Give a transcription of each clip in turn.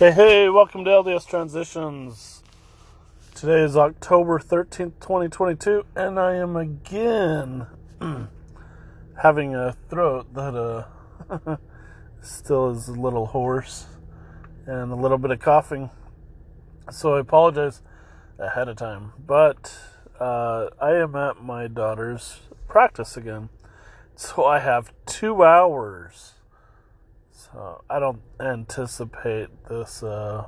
Hey, hey, welcome to LDS Transitions. Today is October 13th, 2022, and I am again having a throat that uh, still is a little hoarse and a little bit of coughing. So I apologize ahead of time. But uh, I am at my daughter's practice again. So I have two hours. So I don't anticipate this uh,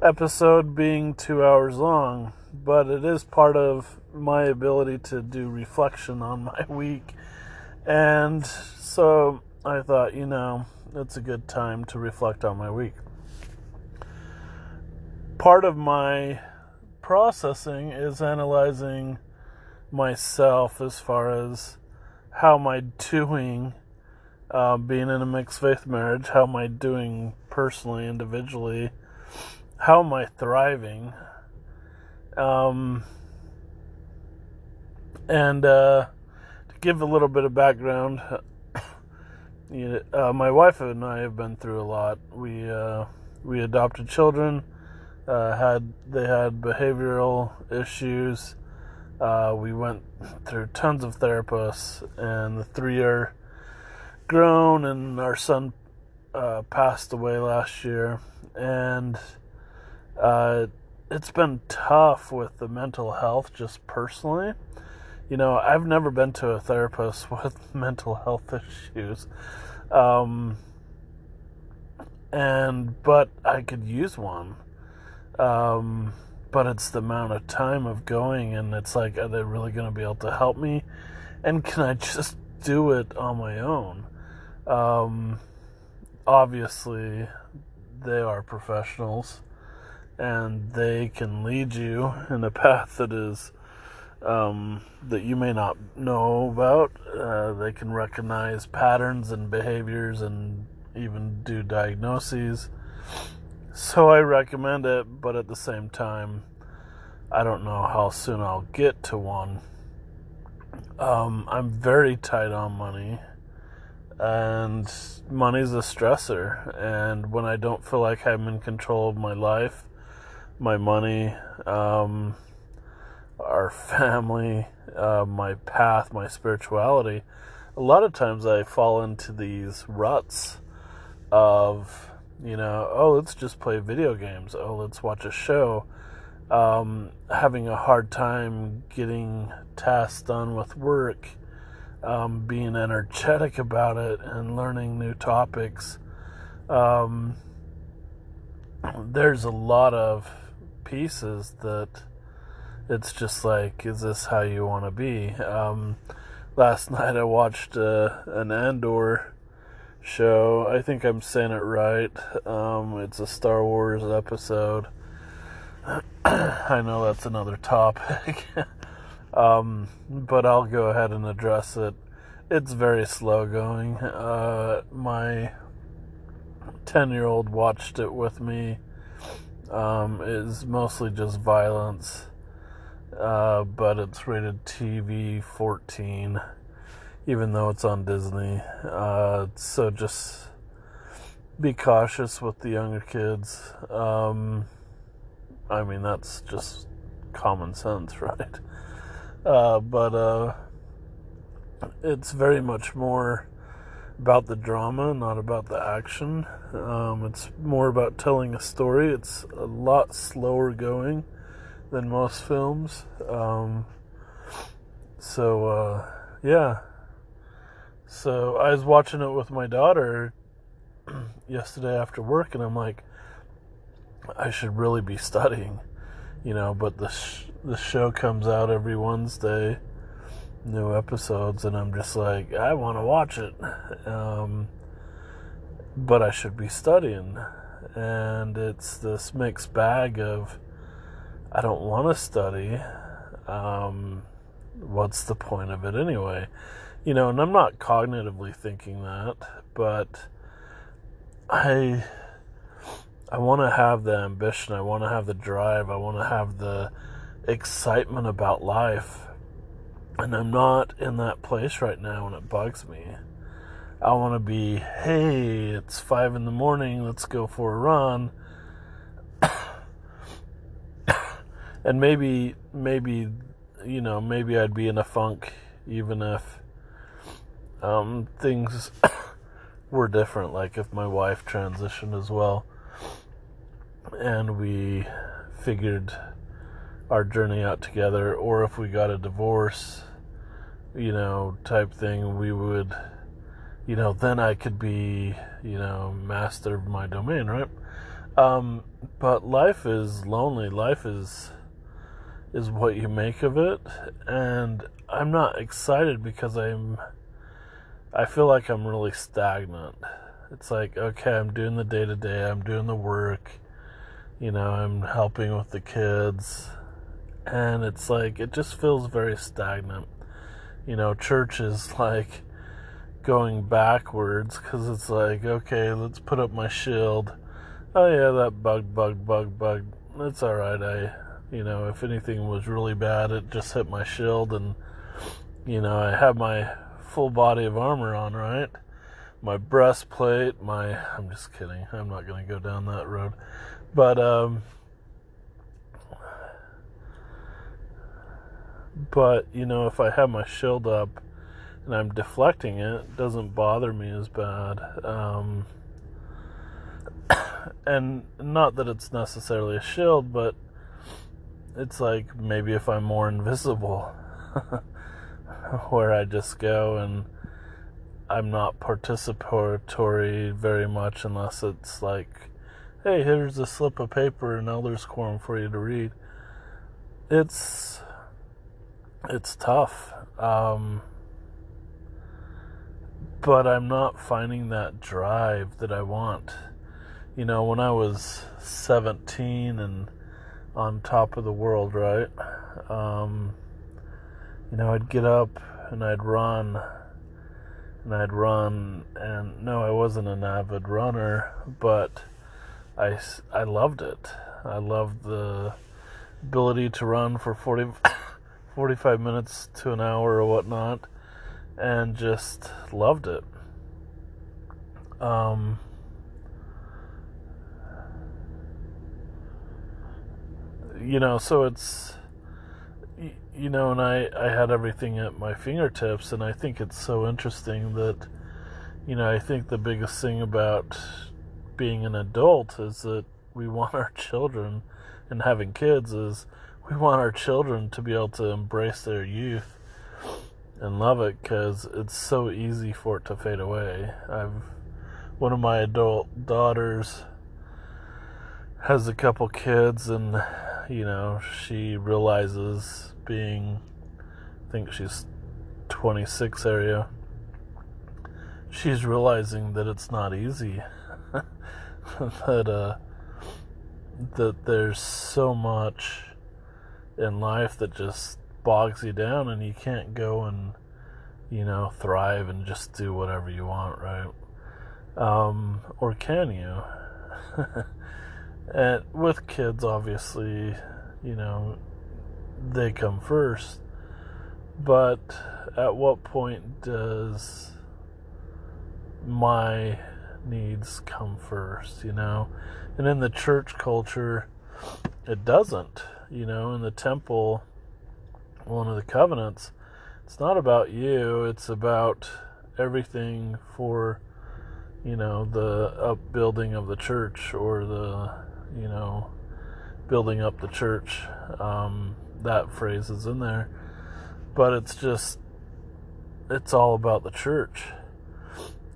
episode being two hours long, but it is part of my ability to do reflection on my week. And so I thought, you know, it's a good time to reflect on my week. Part of my processing is analyzing myself as far as how am I doing uh, being in a mixed faith marriage? How am I doing personally, individually? How am I thriving? Um, and uh, to give a little bit of background, you uh, my wife and I have been through a lot. We uh, we adopted children uh, had they had behavioral issues. Uh, we went through tons of therapists, and the three are grown. And our son uh, passed away last year, and uh, it's been tough with the mental health, just personally. You know, I've never been to a therapist with mental health issues. Um, and but I could use one um, but it's the amount of time of going, and it's like, are they really going to be able to help me? And can I just do it on my own? Um, obviously, they are professionals, and they can lead you in a path that is um, that you may not know about. Uh, they can recognize patterns and behaviors, and even do diagnoses. So I recommend it, but at the same time, I don't know how soon I'll get to one. Um, I'm very tight on money, and money's a stressor. And when I don't feel like I'm in control of my life, my money, um, our family, uh, my path, my spirituality, a lot of times I fall into these ruts of you know, oh, let's just play video games. Oh, let's watch a show. Um, having a hard time getting tasks done with work, um, being energetic about it, and learning new topics. Um, there's a lot of pieces that it's just like, is this how you want to be? Um, last night I watched uh, an Andor show. I think I'm saying it right. Um, it's a Star Wars episode. I know that's another topic, um, but I'll go ahead and address it. It's very slow going. Uh, my 10 year old watched it with me. Um, it's mostly just violence, uh, but it's rated TV 14 even though it's on Disney. Uh, so just be cautious with the younger kids. Um, I mean, that's just common sense, right? Uh, but uh, it's very much more about the drama, not about the action. Um, it's more about telling a story. It's a lot slower going than most films. Um, so, uh, yeah so I was watching it with my daughter yesterday after work, and I'm like, I should really be studying, you know. But the sh- the show comes out every Wednesday, new episodes, and I'm just like, I want to watch it, um, but I should be studying, and it's this mixed bag of I don't want to study. Um, what's the point of it anyway? you know, and I'm not cognitively thinking that, but I I want to have the ambition, I want to have the drive, I want to have the excitement about life. And I'm not in that place right now and it bugs me. I want to be, hey, it's five in the morning, let's go for a run. and maybe, maybe, you know, maybe I'd be in a funk even if um, things were different. Like if my wife transitioned as well, and we figured our journey out together, or if we got a divorce, you know, type thing, we would, you know, then I could be, you know, master of my domain, right? Um, but life is lonely. Life is is what you make of it, and I'm not excited because I'm I feel like I'm really stagnant. It's like, okay, I'm doing the day to day, I'm doing the work, you know, I'm helping with the kids, and it's like, it just feels very stagnant. You know, church is like going backwards because it's like, okay, let's put up my shield. Oh, yeah, that bug, bug, bug, bug. It's alright. I, you know, if anything was really bad, it just hit my shield, and, you know, I have my full body of armor on, right? My breastplate, my I'm just kidding. I'm not going to go down that road. But um but you know, if I have my shield up and I'm deflecting it, it doesn't bother me as bad. Um and not that it's necessarily a shield, but it's like maybe if I'm more invisible where I just go and I'm not participatory very much unless it's like, hey, here's a slip of paper and Elder's Quorum for you to read. It's it's tough. Um, but I'm not finding that drive that I want. You know, when I was 17 and on top of the world, right? Um, you know, I'd get up and I'd run and I'd run and no, I wasn't an avid runner, but I, I loved it. I loved the ability to run for 40, 45 minutes to an hour or whatnot and just loved it. Um, you know, so it's you know, and I, I had everything at my fingertips, and I think it's so interesting that, you know, I think the biggest thing about being an adult is that we want our children, and having kids is we want our children to be able to embrace their youth and love it because it's so easy for it to fade away. I've one of my adult daughters has a couple kids, and you know, she realizes being, I think she's 26 area, she's realizing that it's not easy. that, uh, that there's so much in life that just bogs you down and you can't go and, you know, thrive and just do whatever you want, right? Um, or can you? and with kids, obviously, you know, they come first. But at what point does my needs come first, you know? And in the church culture, it doesn't. You know, in the temple, one of the covenants, it's not about you, it's about everything for, you know, the upbuilding of the church or the, you know, building up the church. Um, that phrase is in there. But it's just, it's all about the church.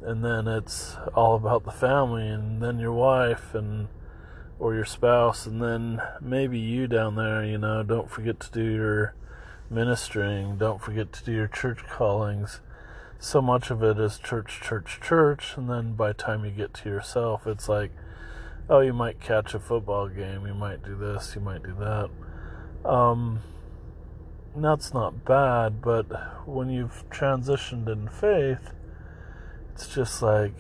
And then it's all about the family, and then your wife, and or your spouse, and then maybe you down there, you know, don't forget to do your ministering, don't forget to do your church callings. So much of it is church, church, church, and then by the time you get to yourself, it's like, oh, you might catch a football game, you might do this, you might do that. Um, that's not bad, but when you've transitioned in faith, it's just like,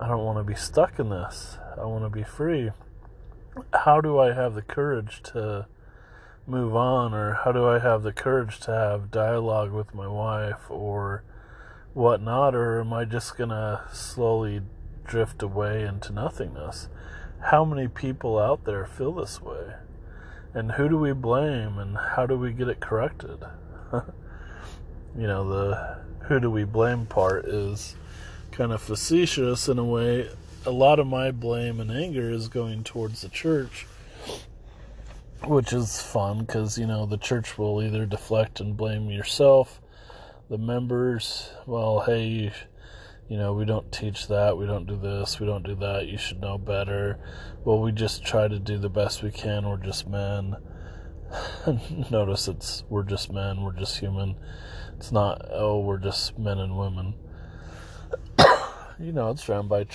I don't want to be stuck in this. I want to be free. How do I have the courage to move on, or how do I have the courage to have dialogue with my wife, or whatnot, or am I just gonna slowly drift away into nothingness? How many people out there feel this way? And who do we blame and how do we get it corrected? you know, the who do we blame part is kind of facetious in a way. A lot of my blame and anger is going towards the church, which is fun because, you know, the church will either deflect and blame yourself, the members, well, hey, you, know, we don't teach that, we don't do this, we don't do that, you should know better. Well, we just try to do the best we can, we're just men. Notice it's we're just men, we're just human. It's not oh we're just men and women. you know, it's ran by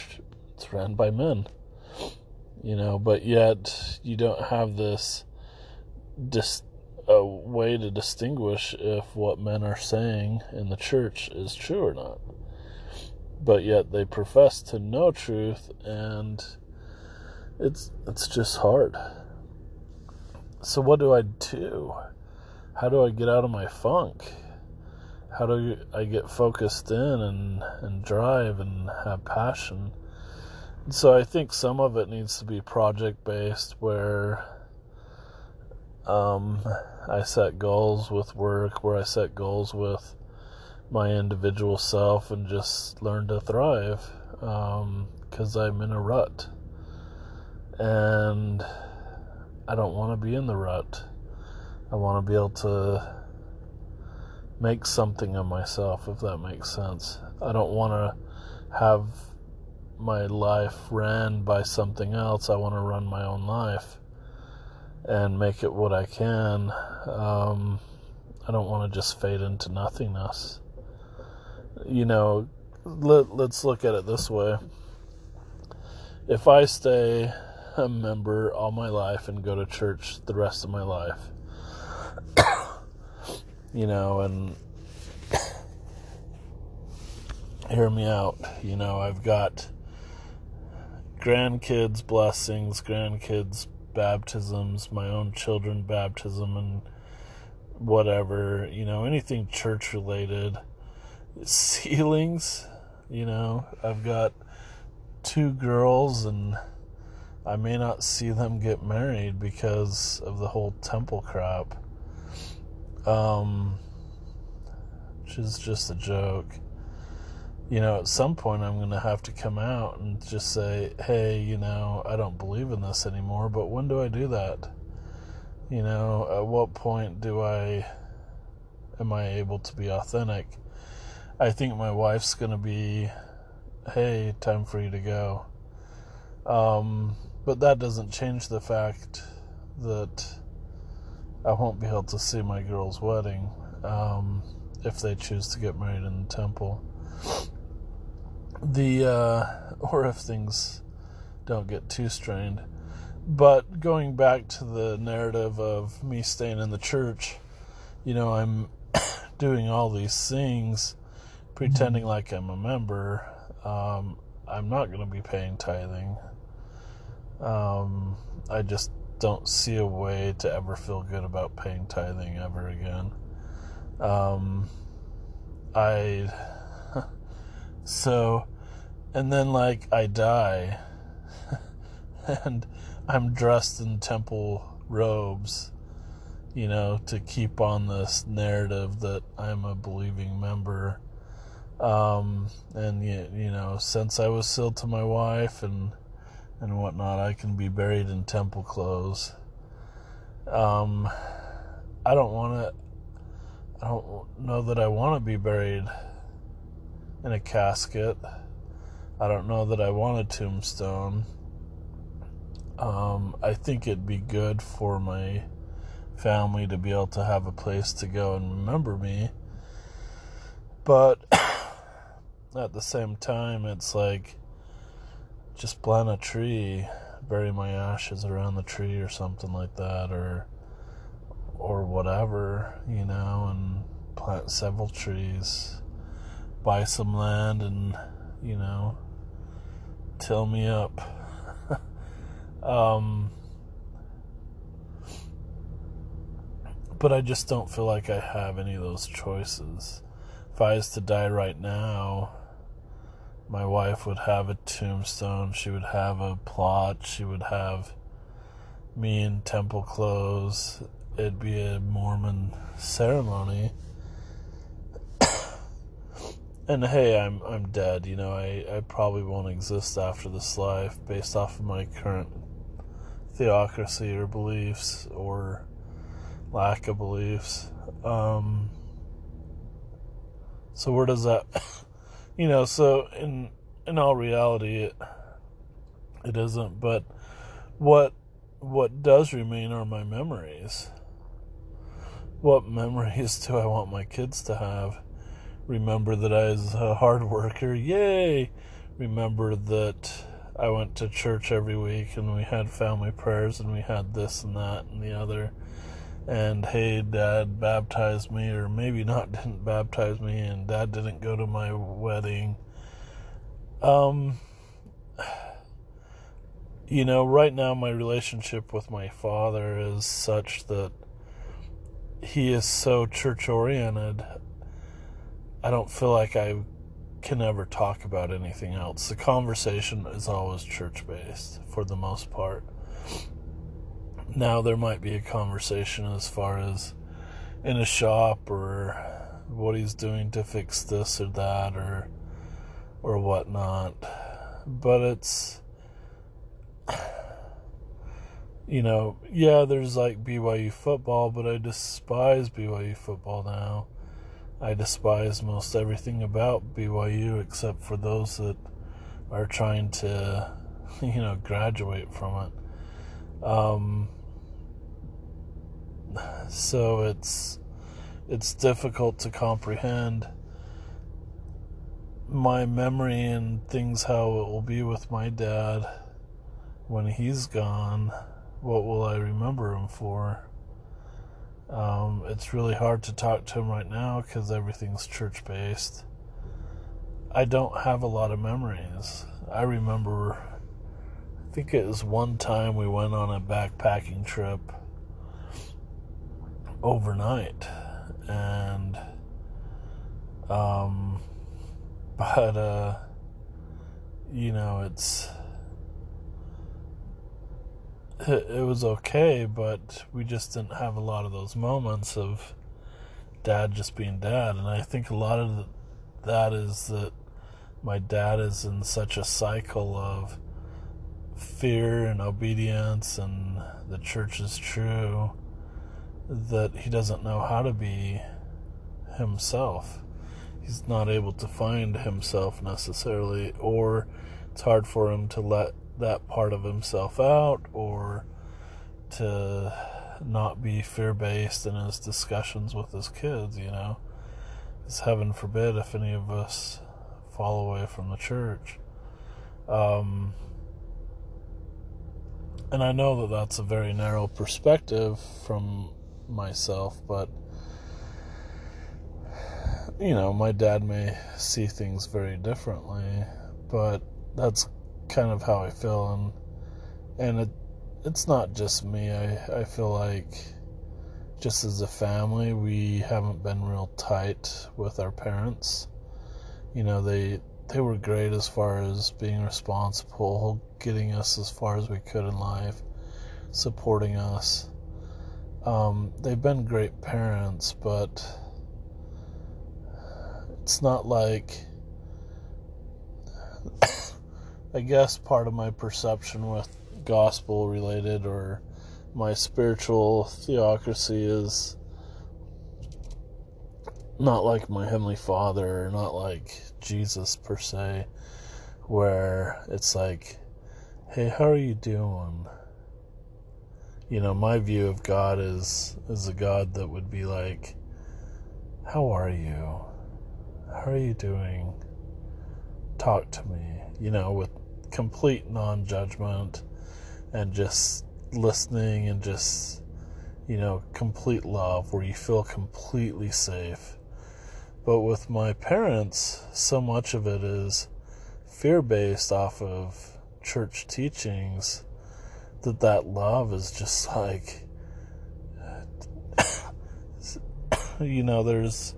ran by men. You know, but yet you don't have this dis a way to distinguish if what men are saying in the church is true or not. But yet they profess to know truth and it's it's just hard. So what do I do? How do I get out of my funk? How do I get focused in and, and drive and have passion? So I think some of it needs to be project based where um, I set goals with work, where I set goals with my individual self and just learn to thrive because um, I'm in a rut. And I don't want to be in the rut. I want to be able to make something of myself, if that makes sense. I don't want to have my life ran by something else. I want to run my own life and make it what I can. Um, I don't want to just fade into nothingness. You know, let, let's look at it this way. If I stay a member all my life and go to church the rest of my life. you know, and hear me out. You know, I've got grandkids' blessings, grandkids' baptisms, my own children baptism, and whatever, you know, anything church related. Sealings, you know, I've got two girls and I may not see them get married because of the whole temple crap. Um, which is just a joke. You know, at some point I'm going to have to come out and just say, hey, you know, I don't believe in this anymore, but when do I do that? You know, at what point do I, am I able to be authentic? I think my wife's going to be, hey, time for you to go. Um, but that doesn't change the fact that I won't be able to see my girl's wedding um, if they choose to get married in the temple. The uh, or if things don't get too strained. But going back to the narrative of me staying in the church, you know, I'm doing all these things, pretending like I'm a member. Um, I'm not going to be paying tithing. Um, I just don't see a way to ever feel good about paying tithing ever again. Um, I so, and then like I die, and I'm dressed in temple robes, you know, to keep on this narrative that I'm a believing member. Um, and you, you know, since I was sealed to my wife and and whatnot. I can be buried in temple clothes. Um, I don't want to. I don't know that I want to be buried in a casket. I don't know that I want a tombstone. Um, I think it'd be good for my family to be able to have a place to go and remember me. But at the same time, it's like just plant a tree, bury my ashes around the tree or something like that, or or whatever, you know, and plant several trees, buy some land, and you know, till me up. um, but I just don't feel like I have any of those choices. if I was to die right now, my wife would have a tombstone. She would have a plot. She would have me in temple clothes. It'd be a Mormon ceremony. And hey, I'm I'm dead. You know, I, I probably won't exist after this life based off of my current theocracy or beliefs or lack of beliefs. Um, so where does that, you know? So in in all reality, it it isn't. But what what does remain are my memories. What memories do I want my kids to have? Remember that I was a hard worker, yay! Remember that I went to church every week and we had family prayers and we had this and that and the other and hey, dad baptized me, or maybe not didn't baptize me, and dad didn't go to my wedding. Um, you know, right now my relationship with my father is such that he is so church oriented. I don't feel like I can ever talk about anything else. The conversation is always church based for the most part now there might be a conversation as far as in a shop or what he's doing to fix this or that or or whatnot. But it's you know, yeah, there's like BYU football, but I despise BYU football now. I despise most everything about BYU except for those that are trying to, you know, graduate from it. Um, so it's it's difficult to comprehend my memory and things how it will be with my dad when he's gone what will i remember him for um, it's really hard to talk to him right now because everything's church based i don't have a lot of memories. I remember i think it was one time we went on a backpacking trip overnight. And um but uh you know it's it, was okay but we just didn't have a lot of those moments of dad just being dad and i think a lot of that is that my dad is in such a cycle of fear and obedience and the church is true that he doesn't know how to be himself. He's not able to find himself necessarily, or it's hard for him to let that part of himself out, or to not be fear based in his discussions with his kids, you know. Because heaven forbid if any of us fall away from the church. Um, and I know that that's a very narrow perspective from myself, but you know, my dad may see things very differently, but that's kind of how I feel and and it it's not just me. I I feel like just as a family, we haven't been real tight with our parents. You know, they they were great as far as being responsible, getting us as far as we could in life, supporting us. Um, they've been great parents, but it's not like. I guess part of my perception with gospel related or my spiritual theocracy is not like my Heavenly Father, not like Jesus per se, where it's like, hey, how are you doing? you know, my view of God is is a God that would be like, "How are you? How are you doing? Talk to me." You know, with complete non-judgment and just listening and just you know, complete love where you feel completely safe. But with my parents, so much of it is fear based off of church teachings that that love is just like you know there's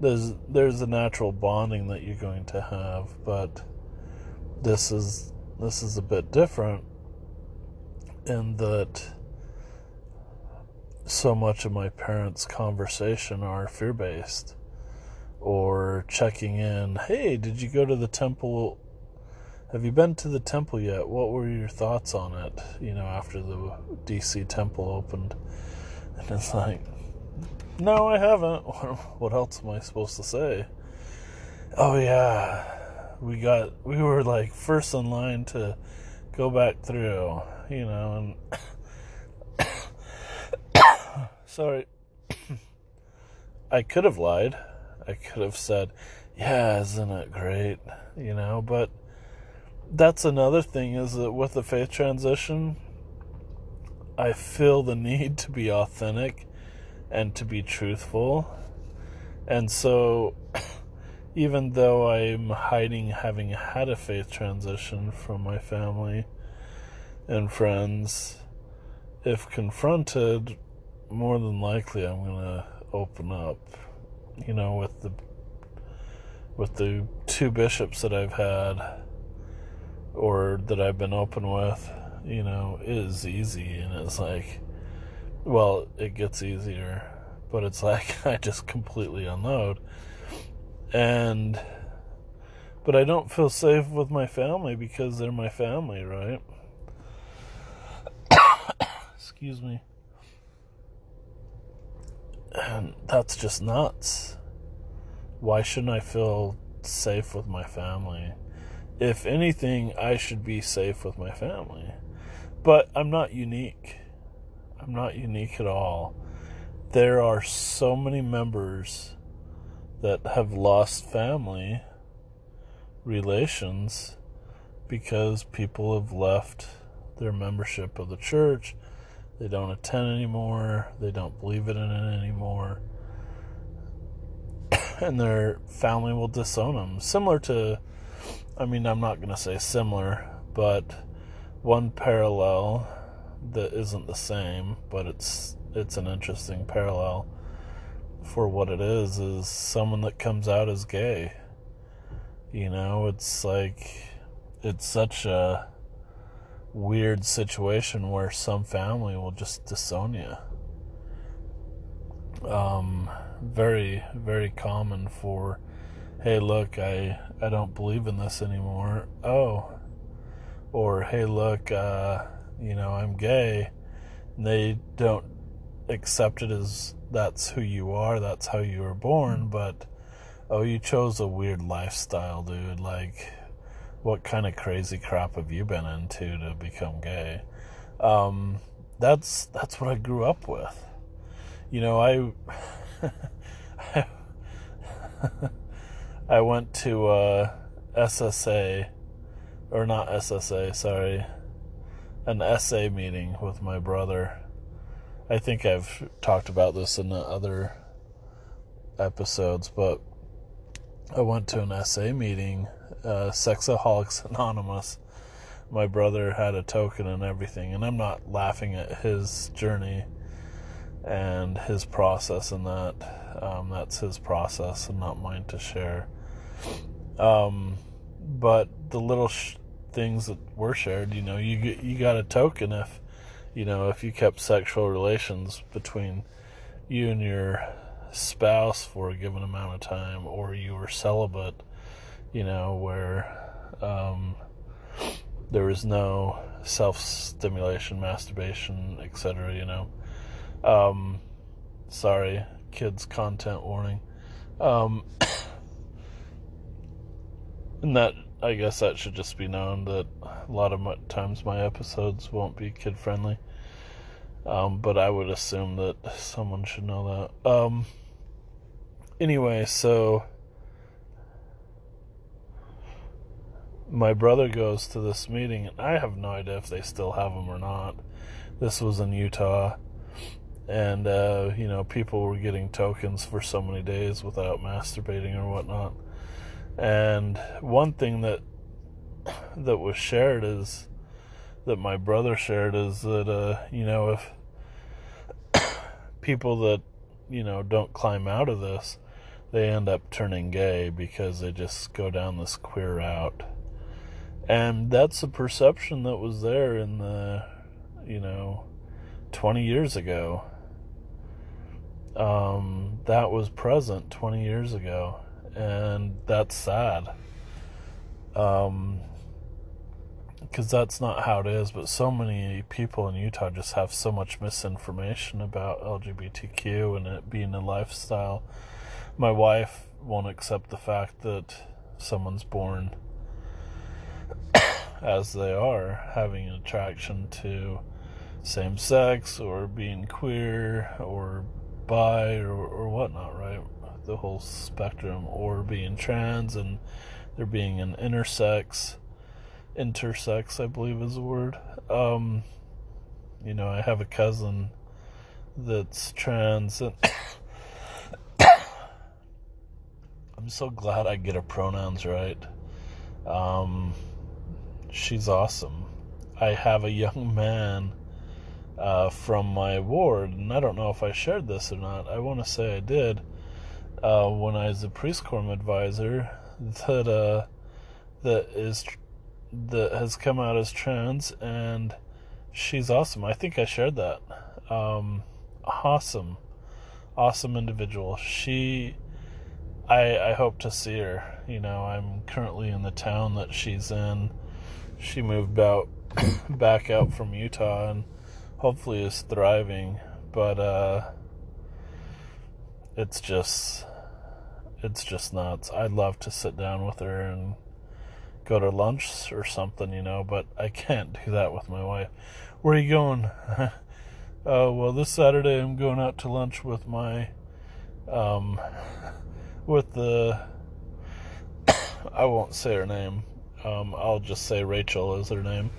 there's there's a natural bonding that you're going to have, but this is this is a bit different in that so much of my parents' conversation are fear based or checking in. Hey, did you go to the temple? Have you been to the temple yet? What were your thoughts on it? You know, after the DC temple opened, and it's like, no, I haven't. What else am I supposed to say? Oh yeah, we got we were like first in line to go back through, you know, and sorry, I could have lied. I could have said, "Yeah, isn't it great?" You know, but that's another thing is that with the faith transition, I feel the need to be authentic and to be truthful. And so, even though I'm hiding having had a faith transition from my family and friends, if confronted, more than likely I'm going to open up. You know, with the with the two bishops that I've had or that I've been open with, you know, is easy and it's like well, it gets easier, but it's like I just completely unload. And but I don't feel safe with my family because they're my family, right? Excuse me. And that's just nuts. Why shouldn't I feel safe with my family? If anything, I should be safe with my family. But I'm not unique I'm not unique at all. There are so many members that have lost family relations because people have left their membership of the church. They don't attend anymore. They don't believe in it anymore. and their family will disown them. Similar to, I mean, I'm not going to say similar, but one parallel that isn't the same, but it's it's an interesting parallel for what it is is someone that comes out as gay. You know, it's like it's such a weird situation where some family will just disown you. Um, very, very common for, hey, look, I, I don't believe in this anymore. Oh, or hey, look, uh, you know, I'm gay, and they don't accept it as that's who you are, that's how you were born, but oh, you chose a weird lifestyle, dude. Like, what kind of crazy crap have you been into to become gay? Um, that's that's what I grew up with. You know, I I went to uh, SSA or not SSA, sorry, an SA meeting with my brother. I think I've talked about this in the other episodes, but I went to an SA meeting, uh, Sexaholics Anonymous. My brother had a token and everything, and I'm not laughing at his journey and his process and that. Um, that's his process and not mine to share. Um, but the little sh- things that were shared. You know, you you got a token if you know if you kept sexual relations between you and your spouse for a given amount of time, or you were celibate. You know, where um, there was no self stimulation, masturbation, etc. You know, um, sorry, kids content warning. Um, and that I guess that should just be known that a lot of my, times my episodes won't be kid friendly. Um, but I would assume that someone should know that. Um, anyway, so my brother goes to this meeting, and I have no idea if they still have them or not. This was in Utah, and uh, you know, people were getting tokens for so many days without masturbating or whatnot. And one thing that that was shared is that my brother shared is that uh, you know if people that you know don't climb out of this, they end up turning gay because they just go down this queer route. And that's a perception that was there in the, you know, 20 years ago. Um, that was present 20 years ago. And that's sad. Um, because that's not how it is. But so many people in Utah just have so much misinformation about LGBTQ and it being a lifestyle. My wife won't accept the fact that someone's born as they are, having an attraction to same sex or being queer or bi or, or whatnot, right? The whole spectrum, or being trans and there being an intersex intersex, I believe is the word. Um, you know, I have a cousin that's trans, and I'm so glad I get her pronouns right. Um, she's awesome. I have a young man uh, from my ward, and I don't know if I shared this or not. I want to say I did uh, when I was a priest quorum advisor that uh, that is that has come out as trans, and she's awesome. I think I shared that. Um, awesome, awesome individual. She, I, I hope to see her. You know, I'm currently in the town that she's in. She moved out, back out from Utah, and hopefully is thriving. But uh, it's just, it's just nuts. I'd love to sit down with her and go to lunch or something, you know, but I can't do that with my wife. Where are you going? Oh, well, this Saturday I'm going out to lunch with my, um, with the, I won't say her name. Um, I'll just say Rachel is her name.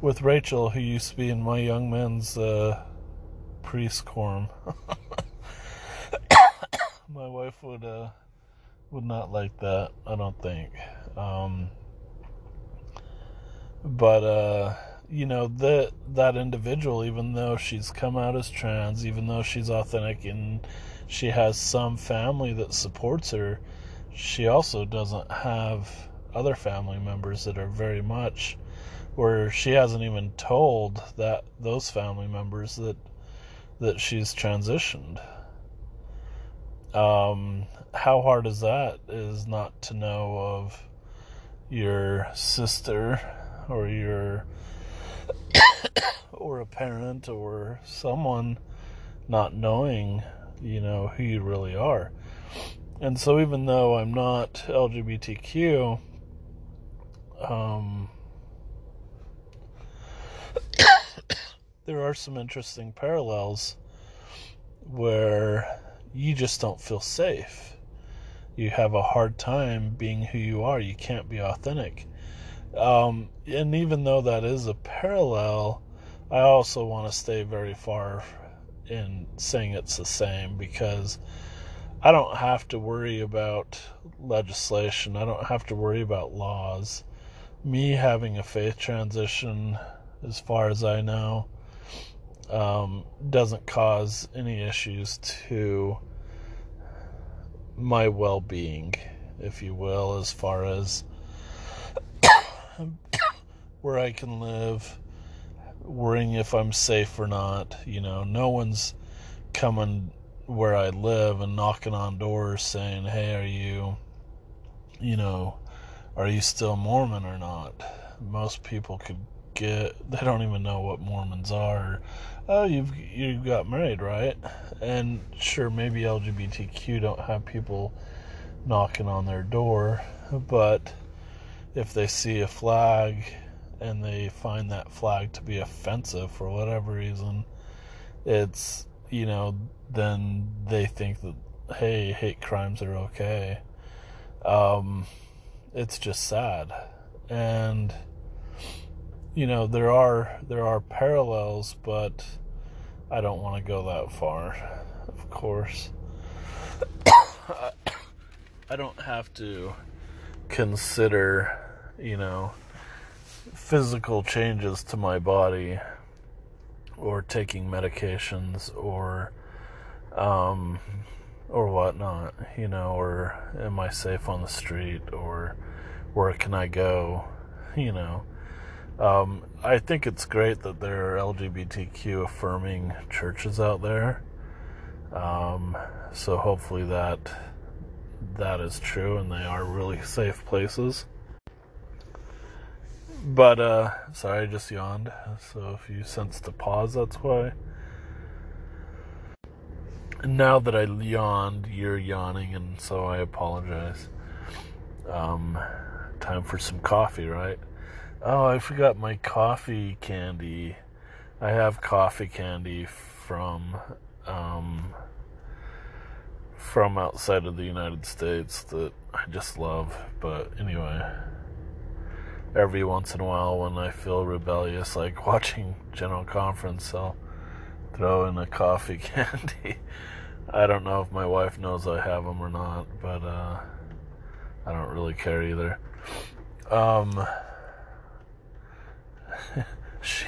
With Rachel, who used to be in my young men's, uh, priest quorum. my wife would, uh, would not like that, I don't think. Um, but uh you know that that individual even though she's come out as trans even though she's authentic and she has some family that supports her she also doesn't have other family members that are very much where she hasn't even told that those family members that that she's transitioned. Um how hard is that is not to know of your sister or you're or a parent or someone not knowing, you know, who you really are. And so even though I'm not LGBTQ, um, there are some interesting parallels where you just don't feel safe. You have a hard time being who you are. You can't be authentic. Um, and even though that is a parallel, I also want to stay very far in saying it's the same because I don't have to worry about legislation. I don't have to worry about laws. Me having a faith transition, as far as I know, um, doesn't cause any issues to my well being, if you will, as far as where I can live, worrying if I'm safe or not. You know, no one's coming where I live and knocking on doors saying, "Hey, are you, you know, are you still Mormon or not?" Most people could get they don't even know what Mormons are. Oh, you've you got married, right? And sure, maybe LGBTQ don't have people knocking on their door, but if they see a flag and they find that flag to be offensive for whatever reason, it's, you know, then they think that, hey, hate crimes are okay. Um, it's just sad. And, you know, there are, there are parallels, but I don't want to go that far, of course. I don't have to consider, you know, physical changes to my body or taking medications or um, or whatnot, you know, or am I safe on the street, or where can I go, you know. Um, I think it's great that there are LGBTQ affirming churches out there. Um, so hopefully that that is true and they are really safe places. But uh sorry I just yawned. So if you sense the pause that's why. Now that I yawned, you're yawning and so I apologize. Um time for some coffee, right? Oh, I forgot my coffee candy. I have coffee candy from um, from outside of the United States that I just love. But anyway, every once in a while when I feel rebellious, like watching General Conference, I'll throw in a coffee candy. I don't know if my wife knows I have them or not, but uh, I don't really care either. Um, she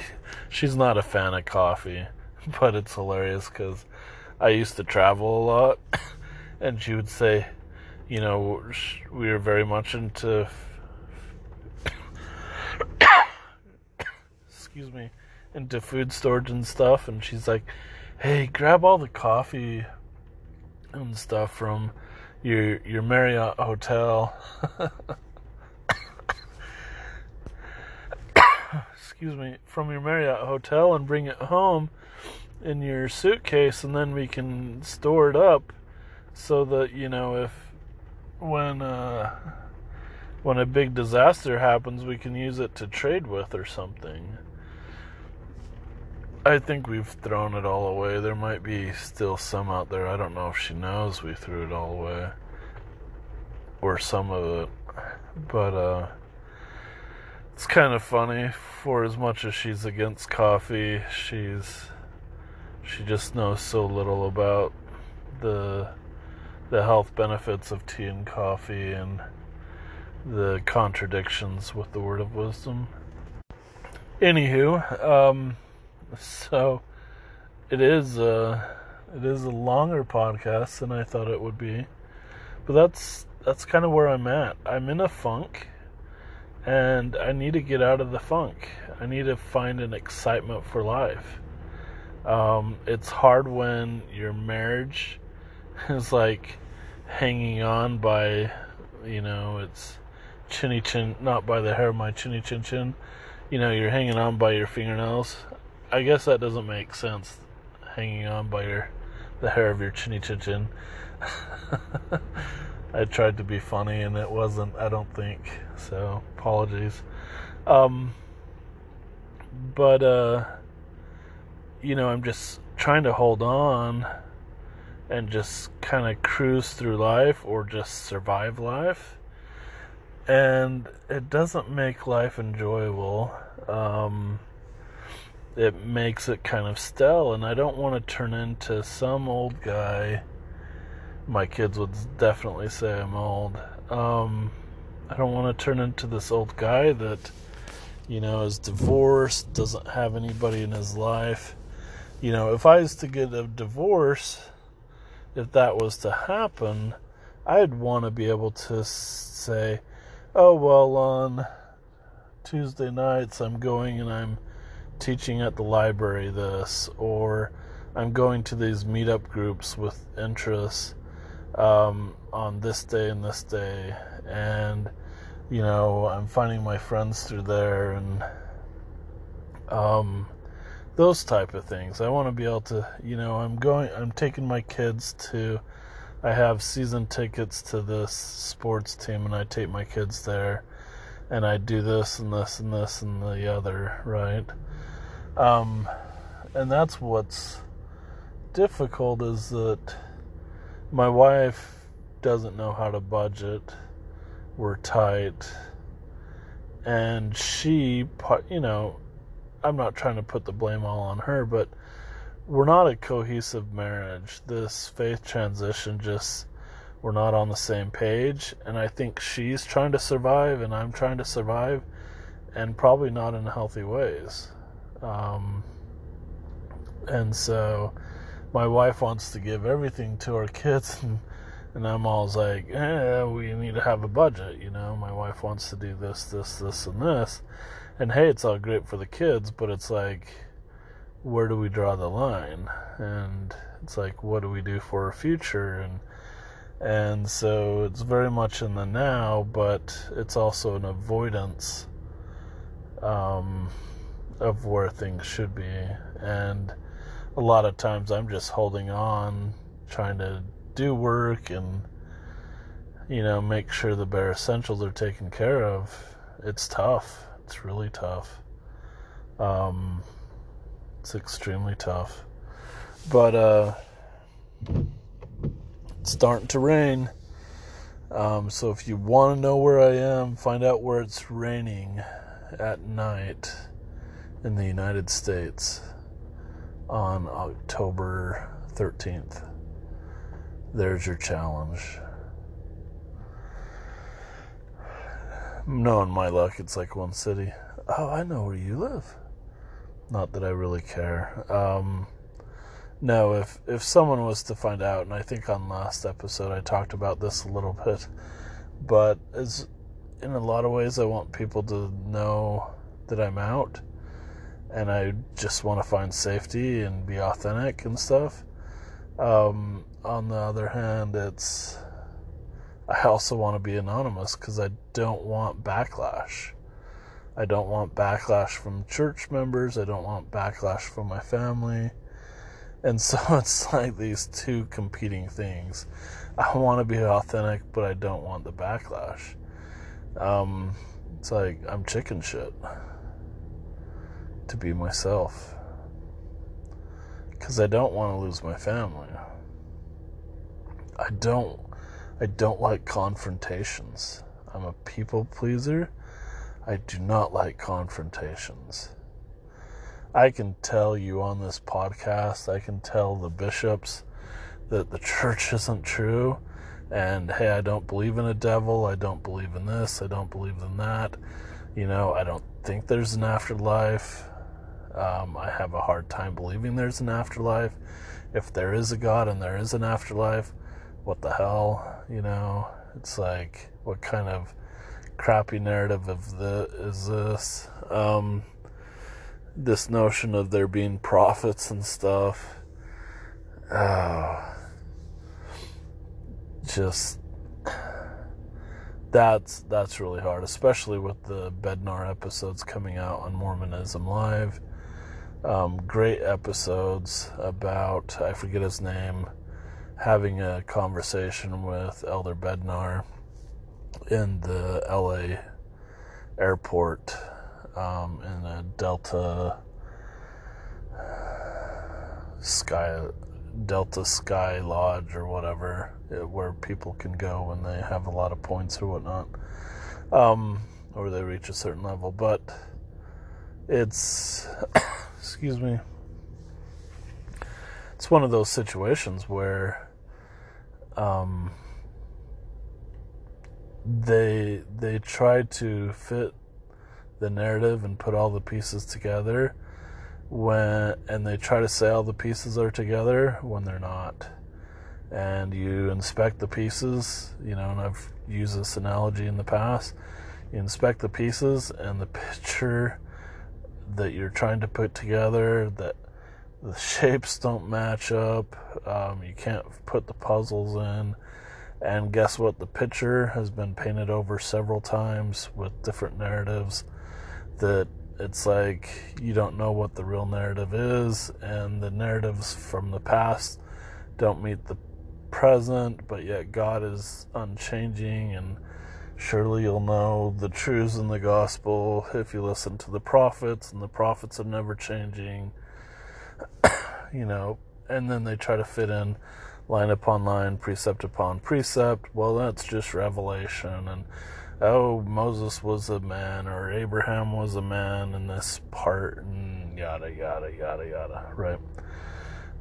she's not a fan of coffee, but it's hilarious because I used to travel a lot, and she would say, you know, we were very much into. Excuse me, into food storage and stuff, and she's like, "Hey, grab all the coffee and stuff from your your Marriott hotel." excuse me, from your Marriott hotel and bring it home in your suitcase, and then we can store it up so that you know if when uh, when a big disaster happens, we can use it to trade with or something. I think we've thrown it all away. There might be still some out there. I don't know if she knows we threw it all away or some of it. But uh it's kind of funny for as much as she's against coffee, she's she just knows so little about the the health benefits of tea and coffee and the contradictions with the word of wisdom. Anywho, um, so it is a it is a longer podcast than I thought it would be, but that's that's kind of where I'm at. I'm in a funk and I need to get out of the funk. I need to find an excitement for life. Um, it's hard when your marriage is like hanging on by, you know, it's chinny chin, not by the hair of my chinny chin chin. You know, you're hanging on by your fingernails. I guess that doesn't make sense. Hanging on by your the hair of your chinny chin chin. I tried to be funny and it wasn't, I don't think. So, apologies. Um, but, uh, you know, I'm just trying to hold on and just kind of cruise through life or just survive life. And it doesn't make life enjoyable. Um, it makes it kind of stale, and I don't want to turn into some old guy my kids would definitely say I'm old. Um, I don't want to turn into this old guy that, you know, is divorced, doesn't have anybody in his life. You know, if I was to get a divorce, if that was to happen, I'd want to be able to say, oh, well, on Tuesday nights I'm going and I'm teaching at the library this, or I'm going to these meetup groups with interests um, on this day and this day, and you know I'm finding my friends through there and um, those type of things. I want to be able to, you know, I'm going, I'm taking my kids to. I have season tickets to this sports team, and I take my kids there, and I do this and this and this and the other, right? Um, and that's what's difficult is that my wife doesn't know how to budget. We're tight. And she, you know, I'm not trying to put the blame all on her, but we're not a cohesive marriage. This faith transition just, we're not on the same page. And I think she's trying to survive and I'm trying to survive, and probably not in healthy ways. Um, and so my wife wants to give everything to our kids, and, and I'm always like, eh, we need to have a budget, you know. My wife wants to do this, this, this, and this, and hey, it's all great for the kids, but it's like, where do we draw the line? And it's like, what do we do for our future? And and so it's very much in the now, but it's also an avoidance um, of where things should be. And a lot of times I'm just holding on, trying to do work and, you know, make sure the bare essentials are taken care of. It's tough. It's really tough. Um, it's extremely tough. But, uh, it's starting to rain. Um, so if you want to know where I am, find out where it's raining at night in the United States on October 13th. There's your challenge. Knowing my luck, it's like one city. Oh, I know where you live. Not that I really care. Um, no, if if someone was to find out, and I think on last episode I talked about this a little bit, but as in a lot of ways I want people to know that I'm out, and I just want to find safety and be authentic and stuff. Um, on the other hand, it's I also want to be anonymous because I don't want backlash. I don't want backlash from church members. I don't want backlash from my family. And so it's like these two competing things. I want to be authentic, but I don't want the backlash. Um, it's like I'm chicken shit to be myself because I don't want to lose my family. I don't. I don't like confrontations. I'm a people pleaser. I do not like confrontations. I can tell you on this podcast, I can tell the bishops that the church isn't true. And hey, I don't believe in a devil. I don't believe in this. I don't believe in that. You know, I don't think there's an afterlife. Um, I have a hard time believing there's an afterlife. If there is a God and there is an afterlife, what the hell? You know, it's like, what kind of crappy narrative of the is this? Um, this notion of there being prophets and stuff. Oh, just that's that's really hard, especially with the Bednar episodes coming out on Mormonism Live. Um, great episodes about I forget his name, having a conversation with Elder Bednar in the L.A. airport um, in a Delta Sky Delta Sky Lodge or whatever, where people can go when they have a lot of points or whatnot, um, or they reach a certain level. But it's, excuse me, it's one of those situations where um, they they try to fit the narrative and put all the pieces together when and they try to say all the pieces are together when they're not. And you inspect the pieces you know and i've used this analogy in the past. You inspect the pieces and the picture that you're trying to put together that the shapes don't match up um, you can't put the puzzles in. And guess what? The picture has been painted over several times with different narratives that it's like you don't know what the real narrative is, and the narratives from the past don't meet the present, but yet God is unchanging, and surely you'll know the truths in the gospel if you listen to the prophets, and the prophets are never changing, you know, and then they try to fit in line upon line, precept upon precept. Well, that's just revelation, and oh, Moses was a man or Abraham was a man in this part, and yada, yada, yada, yada, right?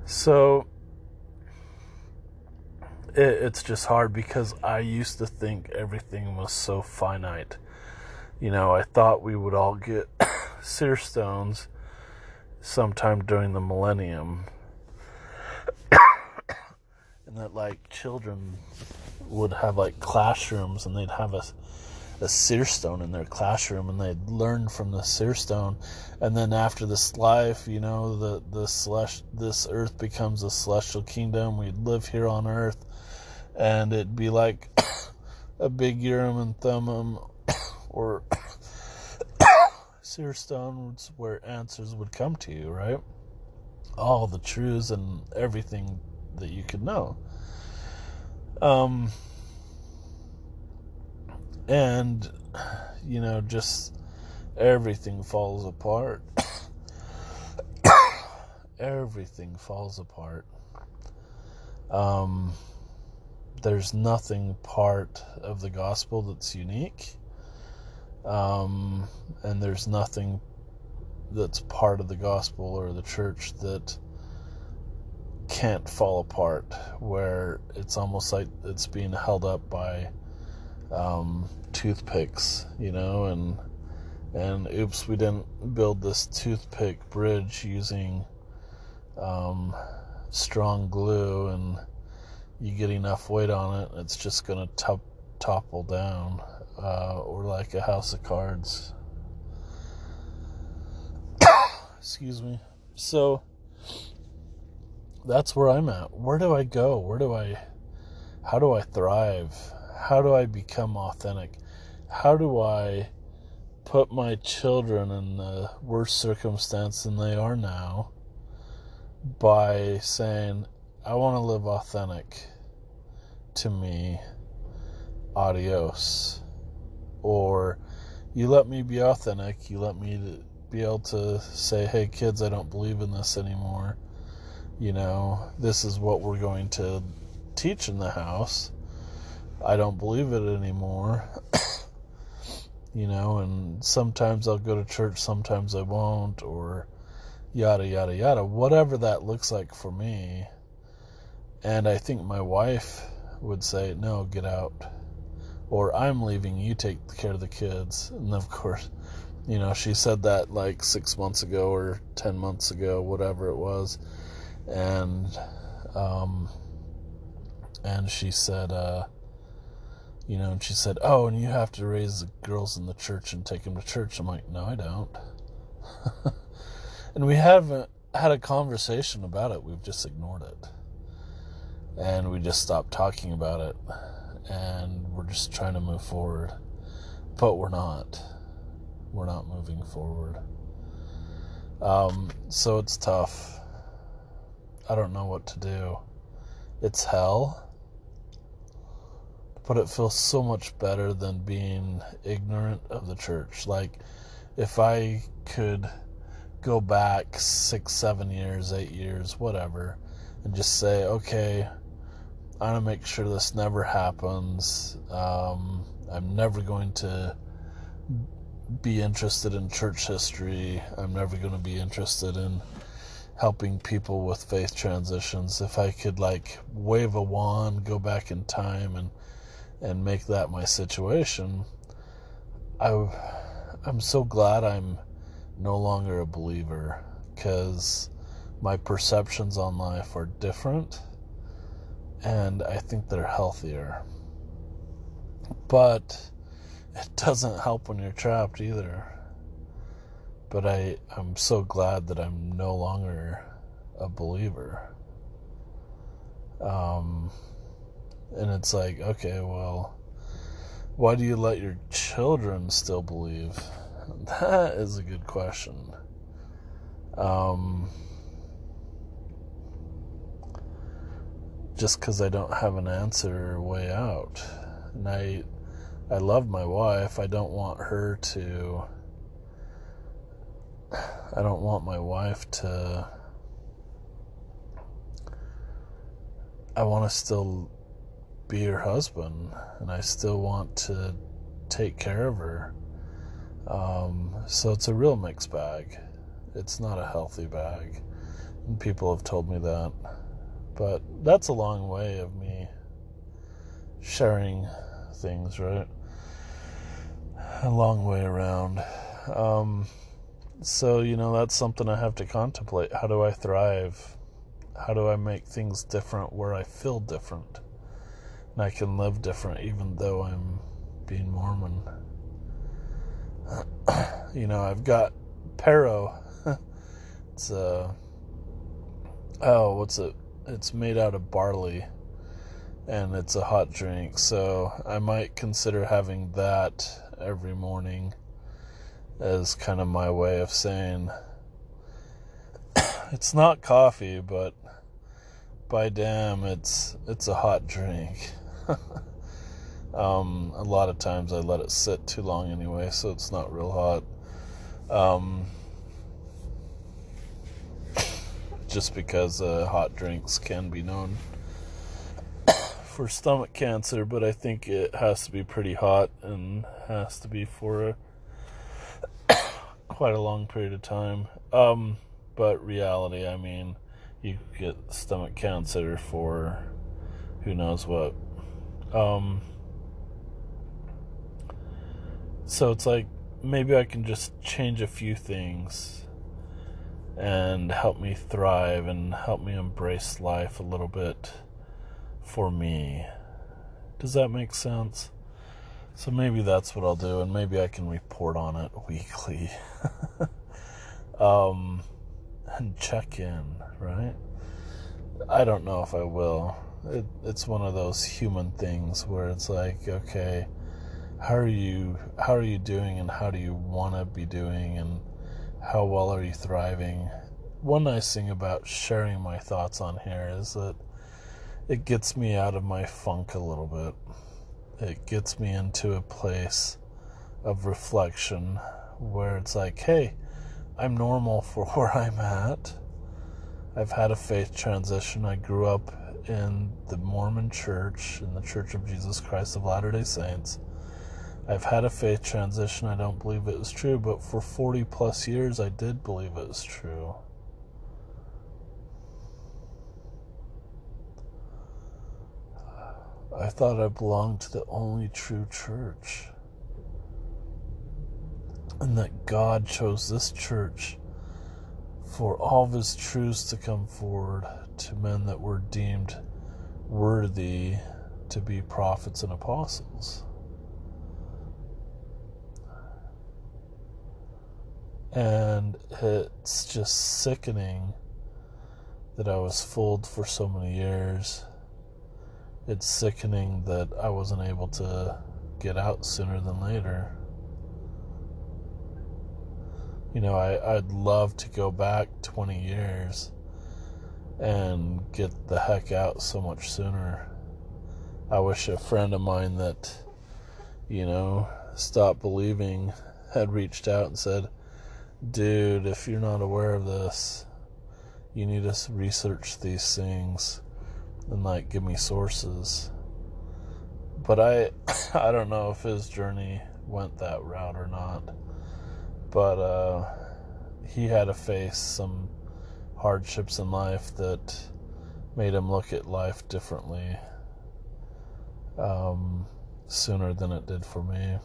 So it's just hard because I used to think everything was so finite. You know, I thought we would all get seer stones sometime during the millennium. and that like children would have like classrooms and they'd have a a seer stone in their classroom and they'd learn from the seer stone and then after this life you know the the celest- this earth becomes a celestial kingdom we'd live here on earth and it'd be like a big urim and thummim or seer stones where answers would come to you right? All the truths and everything that you could know. Um and you know just everything falls apart. Everything falls apart. Um, there's nothing part of the gospel that's unique um, and there's nothing that's part of the gospel or the church that can't fall apart where it's almost like it's being held up by um, toothpicks, you know, and and oops, we didn't build this toothpick bridge using um, strong glue, and you get enough weight on it, it's just gonna top, topple down, uh, or like a house of cards. Excuse me. So that's where I'm at. Where do I go? Where do I? How do I thrive? how do I become authentic? How do I put my children in the worse circumstance than they are now by saying, I want to live authentic to me, adios. Or you let me be authentic, you let me be able to say, hey, kids, I don't believe in this anymore. You know, this is what we're going to teach in the house I don't believe it anymore. you know, and sometimes I'll go to church, sometimes I won't, or yada, yada, yada, whatever that looks like for me. And I think my wife would say, no, get out. Or I'm leaving, you take care of the kids. And of course, you know, she said that like six months ago or 10 months ago, whatever it was. And, um, and she said, uh, you know, and she said, "Oh, and you have to raise the girls in the church and take them to church." I'm like, "No, I don't." and we haven't had a conversation about it. We've just ignored it, and we just stopped talking about it, and we're just trying to move forward, but we're not. We're not moving forward. Um, so it's tough. I don't know what to do. It's hell but it feels so much better than being ignorant of the church. Like, if I could go back six, seven years, eight years, whatever, and just say, okay, I'm going to make sure this never happens. Um, I'm never going to be interested in church history. I'm never going to be interested in helping people with faith transitions. If I could, like, wave a wand, go back in time, and and make that my situation, I, I'm so glad I'm no longer a believer because my perceptions on life are different and I think they're healthier. But it doesn't help when you're trapped either. But I, I'm so glad that I'm no longer a believer. Um, and it's like, okay, well, why do you let your children still believe? That is a good question. Um, just because I don't have an answer or way out. And I, I love my wife. I don't want her to. I don't want my wife to. I want to still be her husband, and I still want to take care of her. Um, so it's a real mixed bag. It's not a healthy bag. And people have told me that. But that's a long way of me sharing things, right? A long way around. Um, so, you know, that's something I have to contemplate. How do I thrive? How do I make things different where I feel different? And I can live different even though I'm being Mormon. you know, I've got Pero. it's uh oh, what's it? It's made out of barley and it's a hot drink. So I might consider having that every morning as kind of my way of saying it's not coffee, but by damn, it's it's a hot drink. um, a lot of times I let it sit too long anyway, so it's not real hot. Um, just because uh, hot drinks can be known for stomach cancer, but I think it has to be pretty hot and has to be for a quite a long period of time. Um, but reality, I mean, you get stomach cancer for who knows what. Um, so it's like maybe I can just change a few things and help me thrive and help me embrace life a little bit for me. Does that make sense? So maybe that's what I'll do, and maybe I can report on it weekly. um, and check in, right? I don't know if I will. It, it's one of those human things where it's like, okay, how are you? How are you doing, and how do you want to be doing, and how well are you thriving? One nice thing about sharing my thoughts on here is that it gets me out of my funk a little bit. It gets me into a place of reflection where it's like, hey, I'm normal for where I'm at. I've had a faith transition. I grew up in the Mormon church, in the Church of Jesus Christ of Latter day Saints. I've had a faith transition. I don't believe it was true, but for 40 plus years, I did believe it was true. I thought I belonged to the only true church and that God chose this church for all of his truths to come forward to men that were deemed worthy to be prophets and apostles. And it's just sickening that I was fooled for so many years. It's sickening that I wasn't able to get out sooner than later you know, I, I'd love to go back 20 years and get the heck out so much sooner. I wish a friend of mine that, you know, stopped believing had reached out and said, dude, if you're not aware of this, you need to research these things and like give me sources. But I I don't know if his journey went that route or not but uh, he had to face some hardships in life that made him look at life differently um, sooner than it did for me.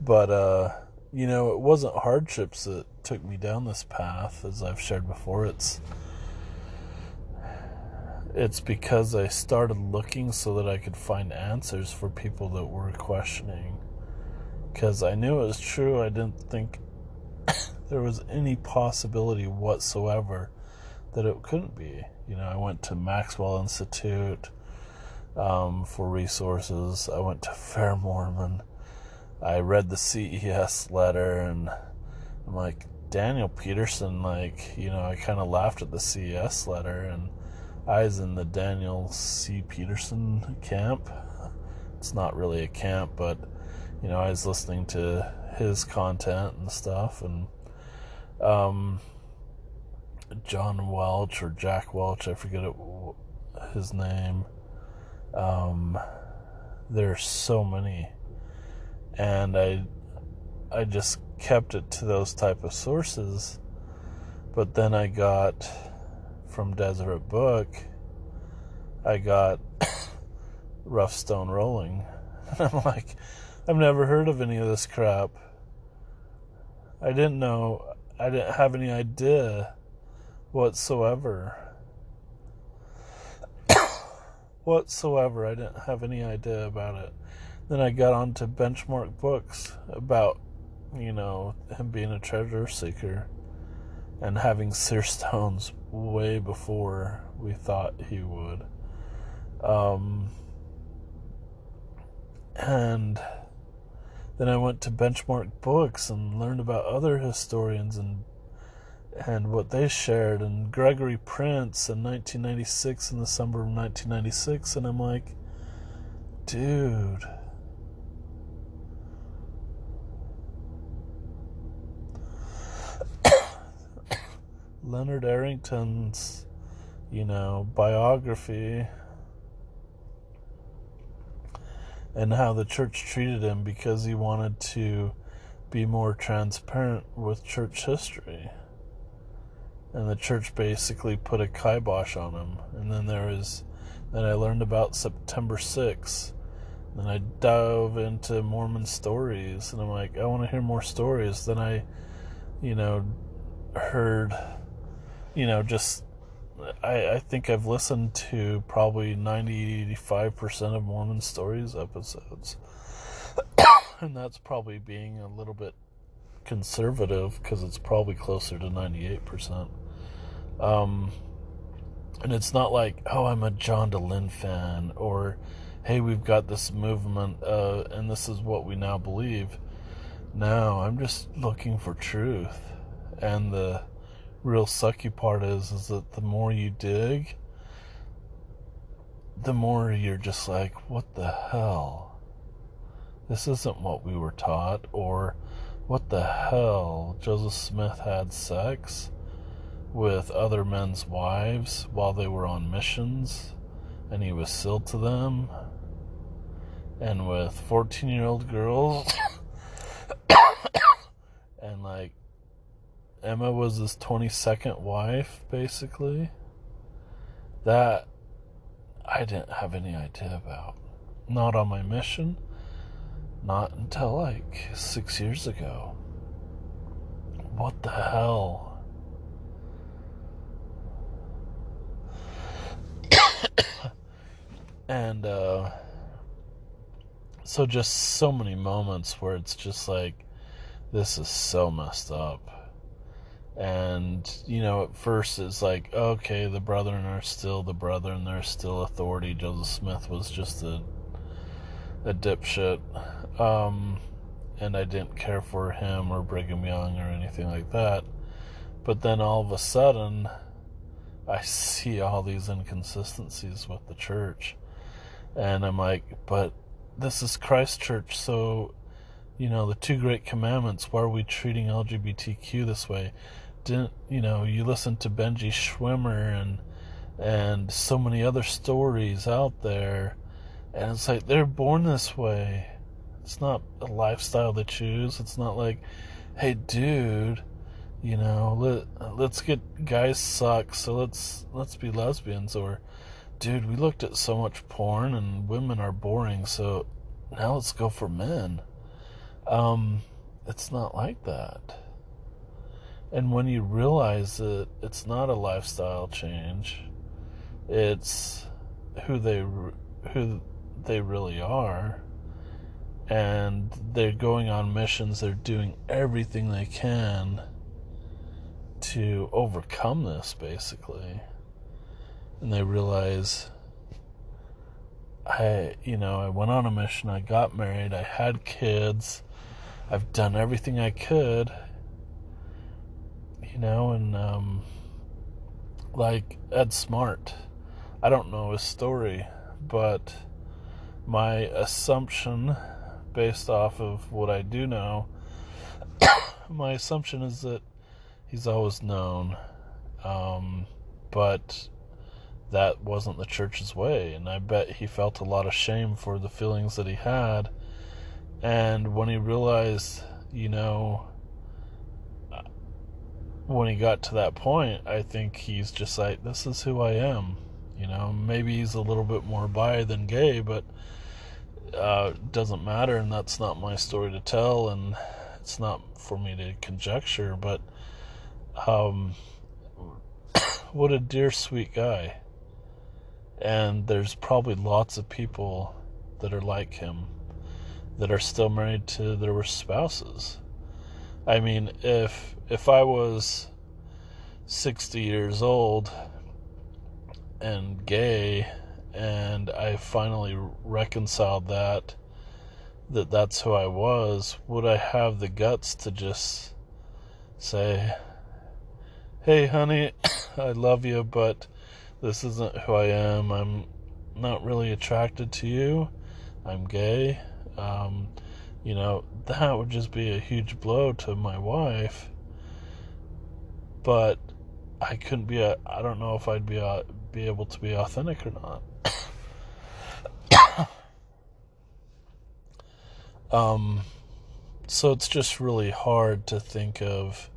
But, uh, you know, it wasn't hardships that took me down this path, as I've shared before. It's it's because I started looking so that I could find answers for people that were questioning because I knew it was true. I didn't think there was any possibility whatsoever that it couldn't be. You know, I went to Maxwell Institute um, for resources. I went to Fair Mormon. I read the CES letter, and I'm like, Daniel Peterson, like, you know, I kind of laughed at the CES letter, and I was in the Daniel C. Peterson camp. It's not really a camp, but you know, I was listening to his content and stuff, and um, John Welch or Jack Welch, I forget it, his name. Um, there's so many, and I, I just kept it to those type of sources, but then I got from Deseret Book, I got Rough Stone Rolling, and I'm like I've never heard of any of this crap. I didn't know, I didn't have any idea whatsoever. whatsoever. I didn't have any idea about it. Then I got on to benchmark books about, you know, him being a treasure seeker and having seer stones way before we thought he would. Um, and then I went to benchmark books and learned about other historians and and what they shared and Gregory Prince in 1996 in the summer of 1996 and I'm like dude Leonard Arrington's you know biography and how the church treated him because he wanted to be more transparent with church history. And the church basically put a kibosh on him. And then there was, then I learned about September 6th. Then I dove into Mormon stories, and I'm like, I want to hear more stories. Then I, you know, heard, you know, just I, I think I've listened to probably 90 85% of Mormon Stories episodes. and that's probably being a little bit conservative because it's probably closer to 98%. Um, and it's not like, oh, I'm a John Dehlin fan or, hey, we've got this movement uh, and this is what we now believe. No, I'm just looking for truth. And the real sucky part is is that the more you dig, the more you're just like, what the hell? This isn't what we were taught, or what the hell? Joseph Smith had sex with other men's wives while they were on missions, and he was sealed to them, and with 14 year old girls, and like Emma was his 22nd wife, basically. That I didn't have any idea about. Not on my mission. Not until like six years ago. What the hell? and, uh, so just so many moments where it's just like, this is so messed up and you know at first it's like okay the brethren are still the brethren. They're still authority. Joseph smith was just a a dipshit. Um, and i didn't care for him or brigham young or anything like that. But then all of a sudden i see all these inconsistencies with the church. And i'm like but this is christ church. So you know the two great commandments why are we treating lgbtq this way didn't you know you listen to Benji Schwimmer and and so many other stories out there and it's like they're born this way. It's not a lifestyle they choose. It's not like hey dude you know let let's get guys suck so let's let's be lesbians or dude we looked at so much porn and women are boring so now let's go for men. Um it's not like that and when you realize that it's not a lifestyle change, it's who they who they really are. And they're going on missions, they're doing everything they can to overcome this basically. And they realize I, you know, I went on a mission, I got married, I had kids, I've done everything I could you know, and um, like Ed Smart. I don't know his story, but my assumption, based off of what I do know, my assumption is that he's always known, um, but that wasn't the church's way, and I bet he felt a lot of shame for the feelings that he had. And when he realized, you know, when he got to that point, I think he's just like, this is who I am. You know, maybe he's a little bit more bi than gay, but uh, doesn't matter, and that's not my story to tell, and it's not for me to conjecture. But um, what a dear, sweet guy. And there's probably lots of people that are like him that are still married to their spouses. I mean, if if I was 60 years old and gay and I finally reconciled that that that's who I was, would I have the guts to just say, "Hey honey, I love you, but this isn't who I am. I'm not really attracted to you. I'm gay." Um, you know, that would just be a huge blow to my wife. But I couldn't be a. I don't know if I'd be a, be able to be authentic or not. um, so it's just really hard to think of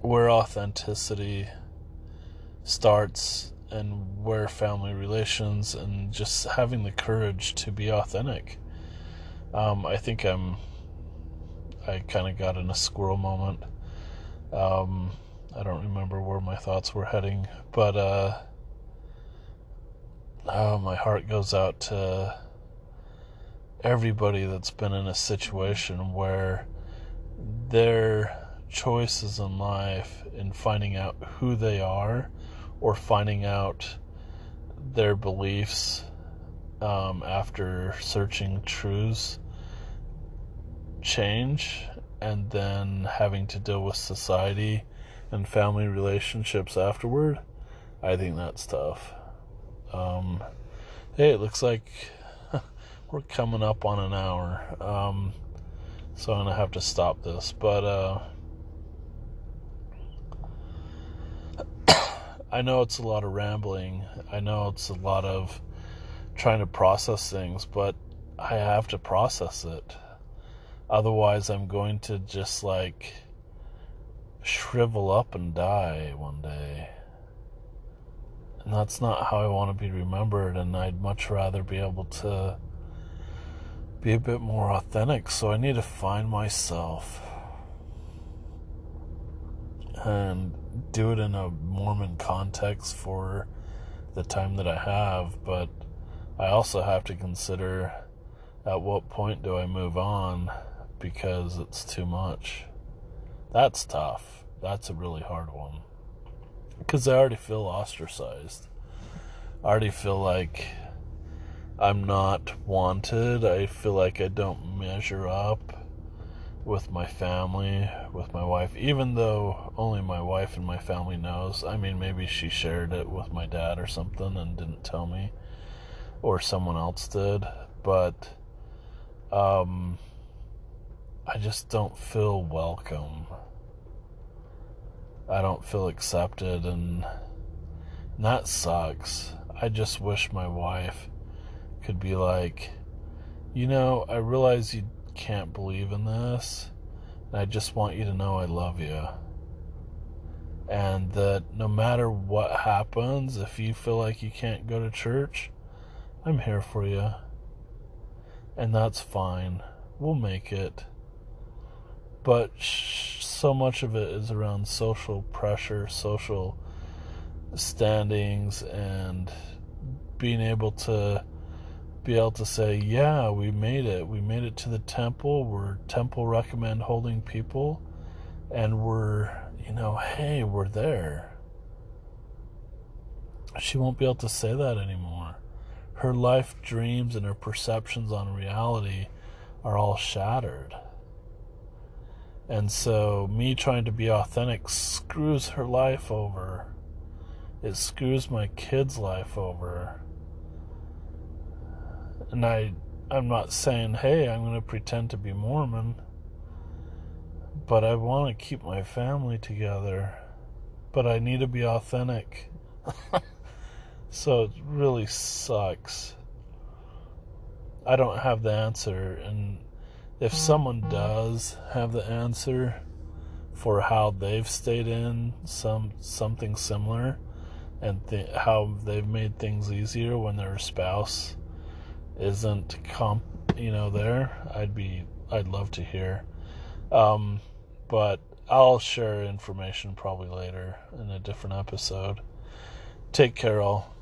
where authenticity starts and where family relations and just having the courage to be authentic. Um, I think I'm. I kind of got in a squirrel moment. Um, I don't remember where my thoughts were heading, but uh, oh, my heart goes out to everybody that's been in a situation where their choices in life in finding out who they are or finding out their beliefs um, after searching truths change and then having to deal with society and family relationships afterward, I think that's tough. Um, hey, it looks like we're coming up on an hour. Um, so I'm to have to stop this. But, uh, I know it's a lot of rambling. I know it's a lot of trying to process things, but I have to process it. Otherwise, I'm going to just like shrivel up and die one day. And that's not how I want to be remembered, and I'd much rather be able to be a bit more authentic. So I need to find myself and do it in a Mormon context for the time that I have, but I also have to consider at what point do I move on because it's too much. That's tough. That's a really hard one. Because I already feel ostracized. I already feel like I'm not wanted. I feel like I don't measure up with my family, with my wife, even though only my wife and my family knows. I mean, maybe she shared it with my dad or something and didn't tell me, or someone else did, but um, I just don't feel welcome. I don't feel accepted, and, that sucks. I just wish my wife could be like, you know, I realize you can't believe in this. And I just want you to know I love you. And that no matter what happens, if you feel like you can't go to church, I'm here for you. And that's fine. We'll make it. But sh- so much of it is around social pressure, social standings, and being able to be able to say, yeah, we made it. We made it to the temple. We're temple recommend holding people. And we're, you know, hey, we're there. She won't be able to say that anymore. Her life dreams and her perceptions on reality are all shattered. And so, me trying to be authentic screws her life over. It screws my kid's life over and I I'm not saying, hey, I'm going to pretend to be Mormon, but I want to keep my family together, but I need to be authentic. so it really sucks. I don't have the answer, and if someone does have the answer for how they've stayed in some something similar and th- how they've made things easier when their spouse isn't comp, you know, there, I'd be, I'd love to hear. Um, but I'll share information probably later in a different episode. Take care, all.